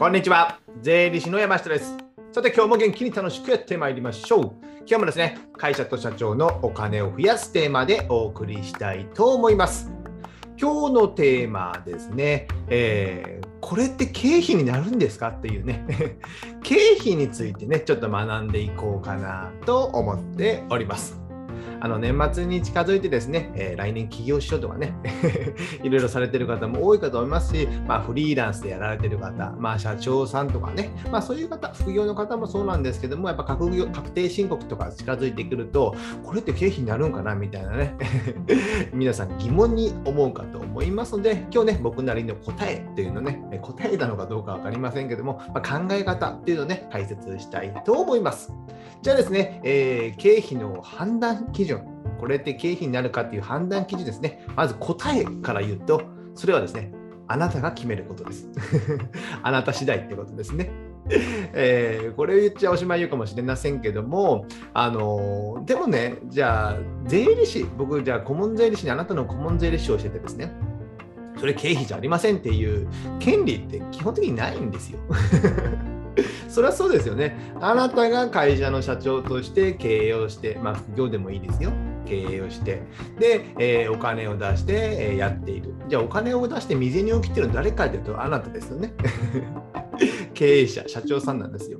こんにちは。税理士の山下です。さて、今日も元気に楽しくやってまいりましょう。今日もですね、会社と社長のお金を増やすテーマでお送りしたいと思います。今日のテーマですね、えーこれって経費になるんですかっていうね、経費についてね、ちょっと学んでいこうかなと思っております。あの年末に近づいてですね、えー来年起業しようとかね、いろいろされてる方も多いかと思いますし、まあ、フリーランスでやられてる方、まあ、社長さんとかね、まあ、そういう方、副業の方もそうなんですけども、やっぱ確業確定申告とか近づいてくると、これって経費になるんかなみたいなね、皆さん疑問に思うかと思いますので、今日ね、僕なりの答えっていうのね、答えなのかどうか分かりませんけども、まあ、考え方っていうのをね、解説したいと思います。じゃあですね、えー経費の判断基準、これって経費になるかっていう判断基準ですね。まず答えから言うと、それはですね、あなたが決めることです。あなた次第ってことですね。えーこれを言っちゃおしまい言うかもしれませんけども、あのーでもね、じゃあ、税理士、僕、じゃあ、顧問税理士にあなたの顧問税理士をしててですね、それ経費じゃありませんっていう権利って基本的にないんですよ。それはそうですよね。あなたが会社の社長として経営をして、まあ、副業でもいいですよ。経営をして、で、えーお金を出して、えやっている。じゃあ、お金を出して未然に起きてるの誰かというと、あなたですよね。経営者、社長さんなんですよ。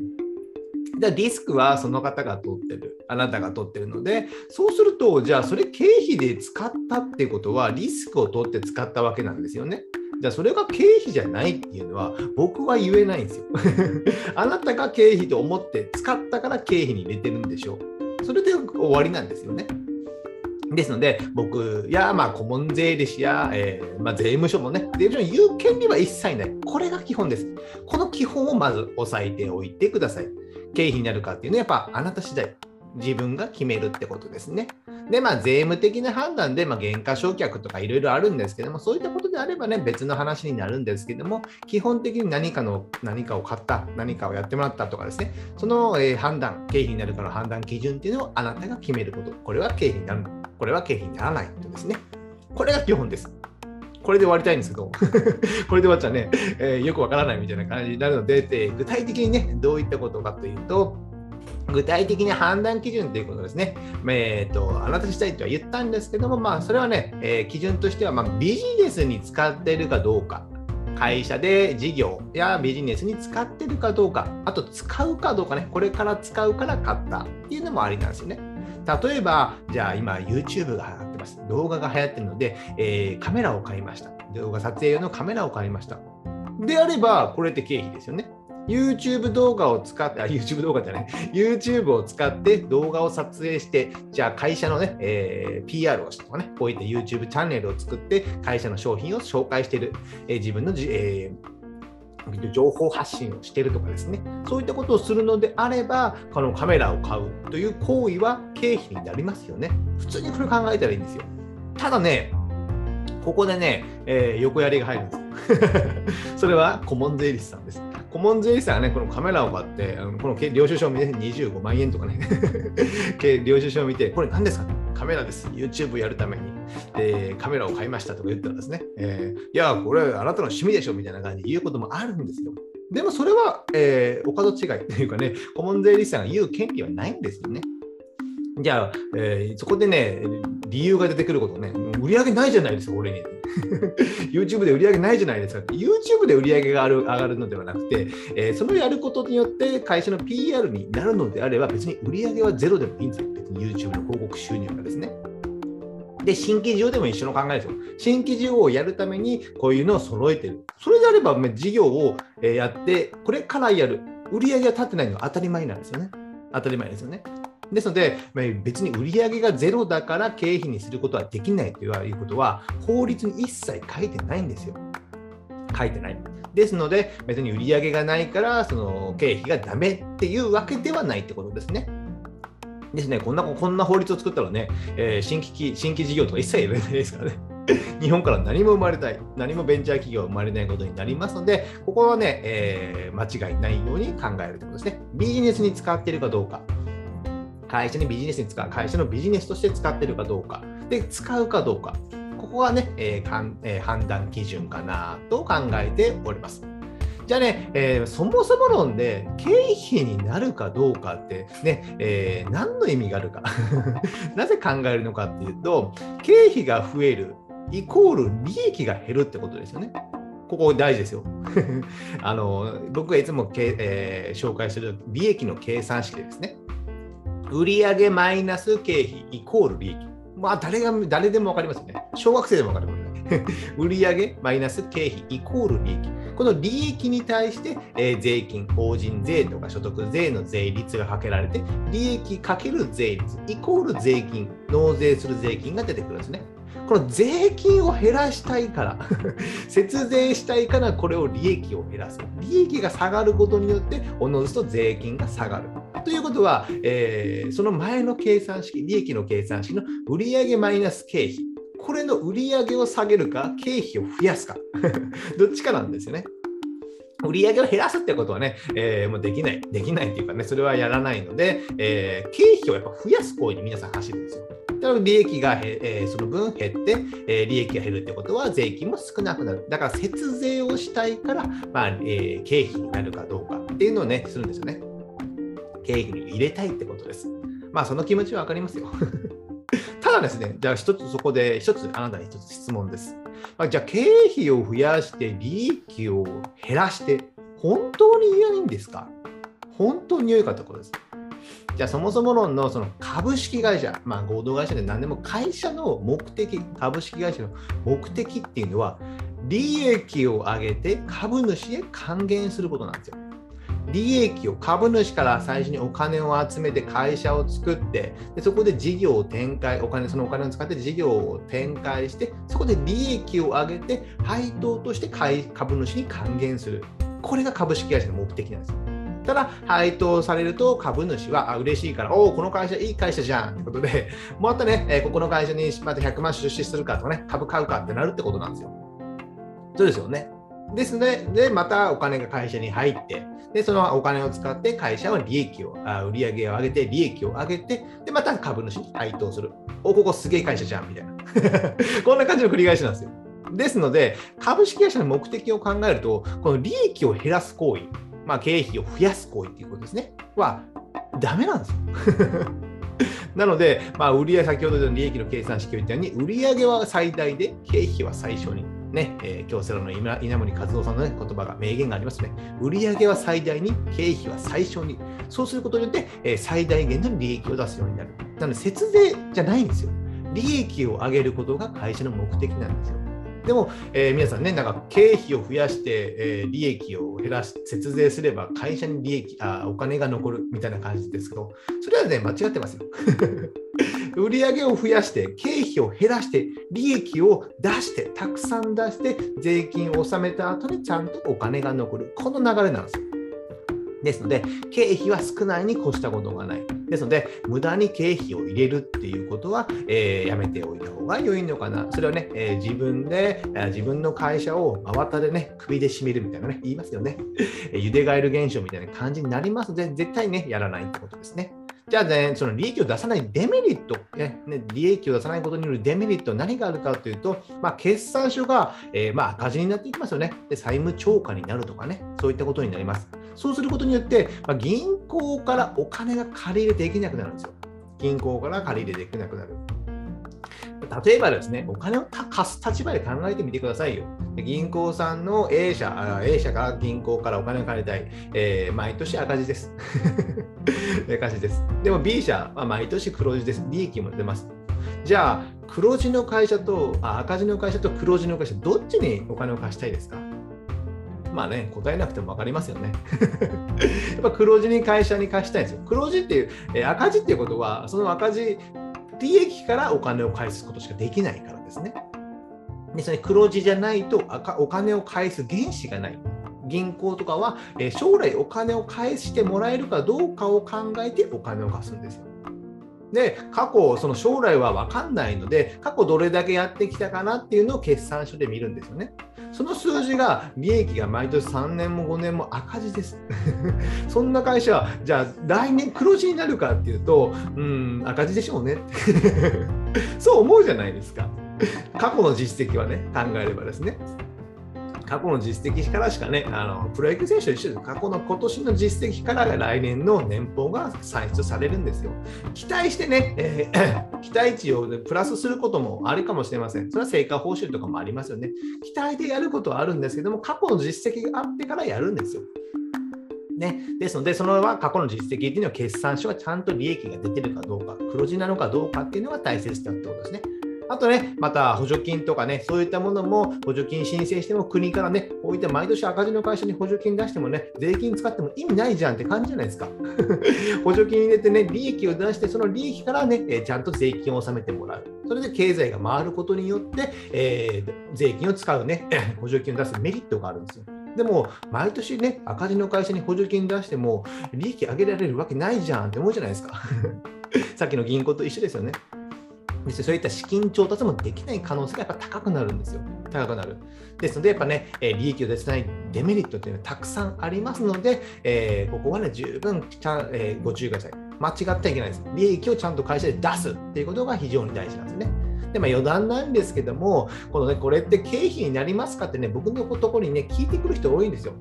でリスクはその方が取ってる、あなたが取ってるので、そうすると、じゃあそれ経費で使ったってことは、リスクを取って使ったわけなんですよね。じゃあそれが経費じゃないっていうのは、僕は言えないんですよ。あなたが経費と思って使ったから経費に入れてるんでしょう。それで終わりなんですよね。ですので、僕や、まあ、顧問税理士や、えーまあ、税務署もね、税務署に言う権利は一切ない。これが基本です。この基本をまず押さえておいてください。経費になるかっていうのは、やっぱあなた次第。自分が決めるってことですね。で、まあ、税務的な判断で、まあ、減価償却とかいろいろあるんですけども、そういったことであればね、別の話になるんですけども、基本的に何かの、何かを買った、何かをやってもらったとかですね、その、えー判断、経費になるかの判断基準っていうのをあなたが決めること。これは経費になる。これは経費にならないとですね。これが基本です。これで終わりたいんですけど、これで終わっちゃね、えーよくわからないみたいな感じになるので、えー具体的にね、どういったことかというと、具体的に判断基準ということですね。えー、とあなた次第とは言ったんですけども、まあ、それはね、えー基準としては、まあ、ビジネスに使っているかどうか、会社で事業やビジネスに使ってるかどうか、あと使うかどうかね、これから使うから買ったっていうのもありなんですよね。例えば、じゃあ今 YouTube が流行ってます。動画が流行ってるので、えーカメラを買いました。動画撮影用のカメラを買いました。であれば、これって経費ですよね。YouTube 動画を使って、あ、YouTube 動画じゃない、YouTube を使って動画を撮影して、じゃあ会社のね、えー PR をしてとかね、こういった YouTube チャンネルを作って、会社の商品を紹介している、えー自分のじ、えー情報発信をしているとかですね、そういったことをするのであれば、このカメラを買うという行為は経費になりますよね。普通にこれ考えたらいいんですよ。ただね、ここでね、えー横やりが入るんです。それは顧問税理士さんです。顧問税理士さんがね、このカメラを買って、あのこの領収書を見て25万円とかね、領収書を見て、これ何ですか？カメラです。YouTube やるために、でカメラを買いましたとか言ったらですね、えーいや、これあなたの趣味でしょみたいな感じで言うこともあるんですよ。でもそれは、えーお門違いというかね、顧問税理士さんが言う権利はないんですよね。じゃあ、えーそこでね、理由が出てくることね、売り上げないじゃないですか、俺に。YouTube で売り上げないじゃないですかって。YouTube で売り上げが上がるのではなくて、えーそれをやることによって会社の PR になるのであれば、別に売り上げはゼロでもいいんですよ。別に YouTube の広告収入がですね。で、新規事業でも一緒の考えですよ。新規事業をやるためにこういうのを揃えてる。それであれば、事業をやって、これからやる。売り上げが立ってないのは当たり前なんですよね。当たり前ですよね。ですので、まあ別に売り上げがゼロだから経費にすることはできないということは、法律に一切書いてないんですよ。書いてない。ですので、別に売り上げがないから、その経費がダメっていうわけではないってことですね。ですね、こんなこんな法律を作ったらね、えー新規新規事業とか一切やれないですからね。日本から何も生まれない、何もベンチャー企業が生まれないことになりますので、ここはね、えー間違いないように考えるということですね。ビジネスに使っているかどうか。会社にビジネスに使う、会社のビジネスとして使ってるかどうか。で、使うかどうか。ここはね、えーかんえー判断基準かなと考えております。じゃあね、えー、そもそも論で経費になるかどうかってね、えー、何の意味があるか なぜ考えるのかっていうと、経費が増えるイコール利益が減るってことですよね。ここ大事ですよ。あの僕がいつもけ、えー、紹介する利益の計算式ですね。売上マイナス経費イコール利益。まあ誰が誰でも分かりますよね。小学生でも分かりますね。売上マイナス経費イコール利益。この利益に対して、えー、税金、法人税とか所得税の税率がかけられて、利益かける税率イコール税金、納税する税金が出てくるんですね。この税金を減らしたいから 節税したいからこれを利益を減らす。利益が下がることによっておのずと税金が下がる。ということは、えー、その前の計算式利益の計算式の売上マイナス経費。これの売上を下げるか経費を増やすか。どっちかなんですよね。売上を減らすってことはね、えー、もうできない、できないっていうかね、それはやらないので、えー、経費をやっぱ増やす行為に皆さん走るんですよ。だから利益が、えー、その分減って、えー、利益が減るってことは税金も少なくなる。だから節税をしたいから、まあえー、経費になるかどうかっていうのをね、するんですよね。経費に入れたいってことです。まあその気持ちは分かりますよ。ただですね、じゃあ一つそこで一つあなたに一つ質問です。まあ、じゃあ経費を増やして利益を減らして本当に良いんですか？本当に良いかってことです。じゃあそもそも論のその株式会社、まあ、合同会社で何でも会社の目的、株式会社の目的っていうのは、利益を上げて株主へ還元することなんですよ。利益を株主から最初にお金を集めて会社を作ってでそこで事業を展開お金そのお金を使って事業を展開してそこで利益を上げて配当として株主に還元するこれが株式会社の目的なんですよ。ただ、配当されると株主はあ嬉しいから、おお、この会社いい会社じゃんってことで、もっとね、えここの会社にまた100万出資するかとかね、株買うかってなるってことなんですよ。そうですよね。ですね。で、またお金が会社に入って、で、そのお金を使って会社は利益を、あ売上を上げて、利益を上げて、で、また株主に配当する。お、ここすげえ会社じゃんみたいな。こんな感じの繰り返しなんですよ。ですので、株式会社の目的を考えると、この利益を減らす行為、まあ、経費を増やす行為っていうことですね、はダメなんですよ。なので、まあ、売上先ほどの利益の計算式を言ったように、売上は最大で経費は最小に。ね、えー、京セラの稲森和夫さんの、ね、言葉が、名言がありますね。売上は最大に、経費は最小に。そうすることによって、えー、最大限の利益を出すようになる。なので、節税じゃないんですよ。利益を上げることが会社の目的なんですよ。でも、えー、皆さんね、なんか経費を増やして、えー、利益を減らし、節税すれば会社に利益あ、お金が残るみたいな感じですけど、それはね、間違ってますよ。売上を増やして、経費を減らして、利益を出して、たくさん出して、税金を納めた後にちゃんとお金が残る。この流れなんですよ。ですので、経費は少ないに越したことがない。ですので、無駄に経費を入れるっていうことは、えー、やめておいた方が良いのかな。それはね、えー、自分で、え、自分の会社を真綿でね、首で締めるみたいなね、言いますよね。ゆでガエル現象みたいな感じになりますので、絶対ね、やらないってことですね。じゃあね、その利益を出さないデメリット、ね、利益を出さないことによるデメリット、何があるかというと、まあ、決算書が、えー、まあ赤字になっていきますよねで。債務超過になるとかね、そういったことになります。そうすることによって、まあ、銀行からお金が借り入れできなくなるんですよ。銀行から借り入れできなくなる。例えばですね、お金を貸す立場で考えてみてくださいよ。銀行さんの A 社、A 社から銀行からお金を借りたい。えー、毎年赤字です。赤字です。でも B 社は毎年黒字です。利益も出ます。じゃあ、黒字の会社とあ赤字の会社と黒字の会社、どっちにお金を貸したいですか？まあね、答えなくても分かりますよね。やっぱ黒字に会社に貸したいんですよ。黒字っていう、えー、赤字っていうことは、その赤字、利益からお金を返すことしかできないからですね。でそれ黒字じゃないとお金を返す原資がない。銀行とかは、えー、将来お金を返してもらえるかどうかを考えてお金を貸すんですよ。で、過去、その将来は分かんないので、過去どれだけやってきたかなっていうのを決算書で見るんですよね。その数字が、利益が毎年3年も5年も赤字です。そんな会社は、じゃあ来年黒字になるかっていうと、うん、赤字でしょうね。そう思うじゃないですか。過去の実績はね、考えればですね。過去の実績からしかね、あのプロ野球選手と一緒です。過去の今年の実績から来年の年俸が算出されるんですよ。期待してね、えー、期待値をプラスすることもあるかもしれません。それは成果報酬とかもありますよね。期待でやることはあるんですけども、過去の実績があってからやるんですよ。ね、ですので、そのまま過去の実績っていうのは決算書がちゃんと利益が出てるかどうか、黒字なのかどうかっていうのが大切だってことですね。あとね、また補助金とかね、そういったものも補助金申請しても国からね、こういった毎年赤字の会社に補助金出してもね、税金使っても意味ないじゃんって感じじゃないですか。補助金入れてね、利益を出して、その利益からね、えちゃんと税金を納めてもらう。それで経済が回ることによって、えー、税金を使うね、補助金を出すメリットがあるんですよ。でも、毎年ね、赤字の会社に補助金出しても、利益上げられるわけないじゃんって思うじゃないですか。さっきの銀行と一緒ですよね。そういった資金調達もできない可能性がやっぱ高くなるんですよ。高くなる。ですので、やっぱね、利益を出せないデメリットっていうのはたくさんありますので、えー、ここはね、十分、え、ご注意ください。間違ってはいけないです。利益をちゃんと会社で出すっていうことが非常に大事なんですね。で、まあ、余談なんですけども、このね、これって経費になりますかってね、僕のところにね、聞いてくる人多いんですよ。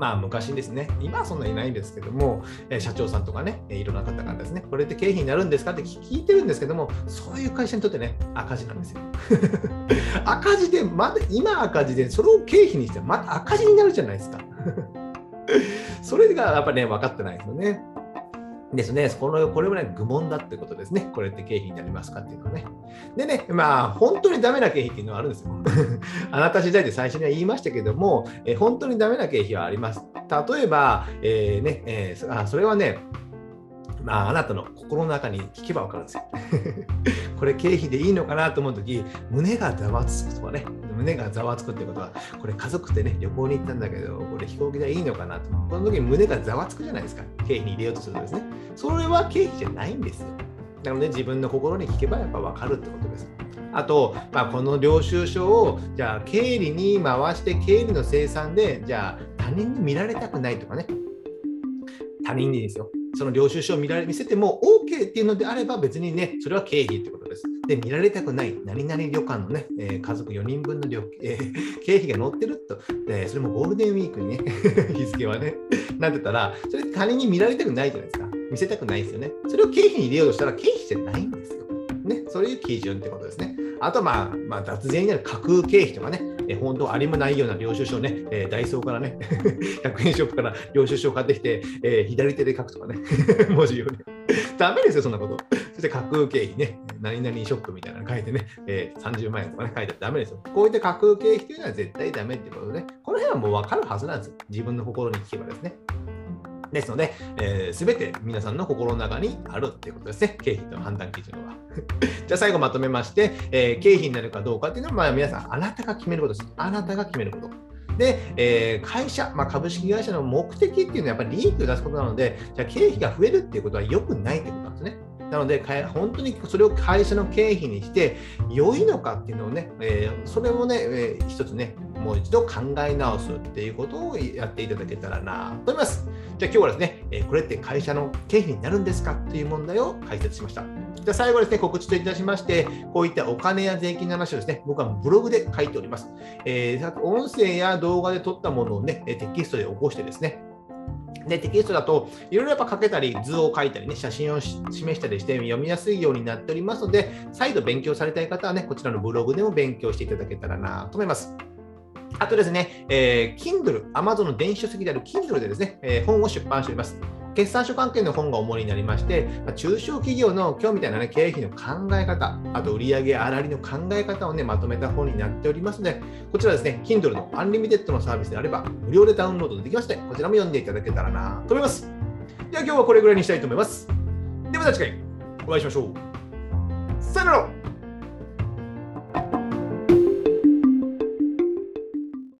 まあ昔ですね、今はそんなにないんですけども、え社長さんとかね、いろんな方がですね、これって経費になるんですかって聞いてるんですけども、そういう会社にとってね、赤字なんですよ。赤字で、まだ今赤字で、それを経費にしてまた赤字になるじゃないですか。それがやっぱりね、分かってないですよね。ですね、このこれもね、愚問だってことですね。これって経費になりますかっていうのはね。でね、まあ、本当にダメな経費っていうのはあるんですよ。あなた次第で最初には言いましたけども、え本当にダメな経費はあります。例えば、えー、ねえー、あそれはね、まあ、あなたの心の中に聞けば分かるんですよ。これ経費でいいのかなと思うとき、胸がざわつくとかね、胸がざわつくってことは、これ家族でね、旅行に行ったんだけど、これ飛行機でいいのかなと。この時に胸がざわつくじゃないですか。経費に入れようとするとですね。それは経費じゃないんですよ。なので自分の心に聞けばやっぱ分かるってことです。あと、まあ、この領収書をじゃあ経理に回して経理の生産でじゃあ他人に見られたくないとかね他人にですよその領収書を見られ見せても OK っていうのであれば別にね、それは経費ってことです。で、見られたくない何々旅館のね、えー、家族4人分の旅、えー、経費が載ってると、えー、それもゴールデンウィークにね、日付はね、なってたら、それ他人に見られたくないじゃないですか。見せたくないですよね。それを経費に入れようとしたら経費じゃないんですよ。ね、そういう基準ってことですね。あとまあ、まあ、脱税になる架空経費とかね、え本当ありもないような領収書をね、えダイソーからね、100円ショップから領収書を買ってきて、え左手で書くとかね、文字をね。ダメですよ、そんなこと。そして架空経費ね、何々ショップみたいなの書いてね、え30万円とかね、書いてダメですよ。こういった架空経費というのは絶対ダメってことで、ね、この辺はもう分かるはずなんです。自分の心に聞けばですね。ですので、す、えー、べ、て皆さんの心の中にあるっていうことですね。経費の判断基準は。じゃあ最後まとめまして、えー、経費になるかどうかっていうのは、まあ、皆さん、あなたが決めることです。あなたが決めること。で、えー、会社、まあ、株式会社の目的っていうのはやっぱり利益を出すことなので、じゃあ経費が増えるっていうことは良くないってことなんですね。なので、本当にそれを会社の経費にして良いのかっていうのをね、えー、それもね、えー、一つね、もう一度考え直すっていうことをやっていただけたらなと思います。じゃあ今日はですね、えー、これって会社の経費になるんですかっていう問題を解説しました。じゃあ最後ですね、告知といたしまして、こういったお金や税金の話をですね、僕はブログで書いております。えー、音声や動画で撮ったものをね、テキストで起こしてですね、で、テキストだと、いろいろやっぱ書けたり、図を書いたりね、写真を示したりして読みやすいようになっておりますので、再度勉強されたい方はね、こちらのブログでも勉強していただけたらなと思います。あとですね、えー、Kindle、Amazon の電子書籍である Kindle でですね、えー、本を出版しております。決算書関係の本が主になりまして、ま中小企業の今日みたいな、ね、経費の考え方、あと売上粗利の考え方を、ね、まとめた本になっておりますので、こちらですね、Kindle のアンリミテッドのサービスであれば、無料でダウンロードできますので、こちらも読んでいただけたらなと思います。では今日はこれぐらいにしたいと思います。ではまた次回お会いしましょう。さよなら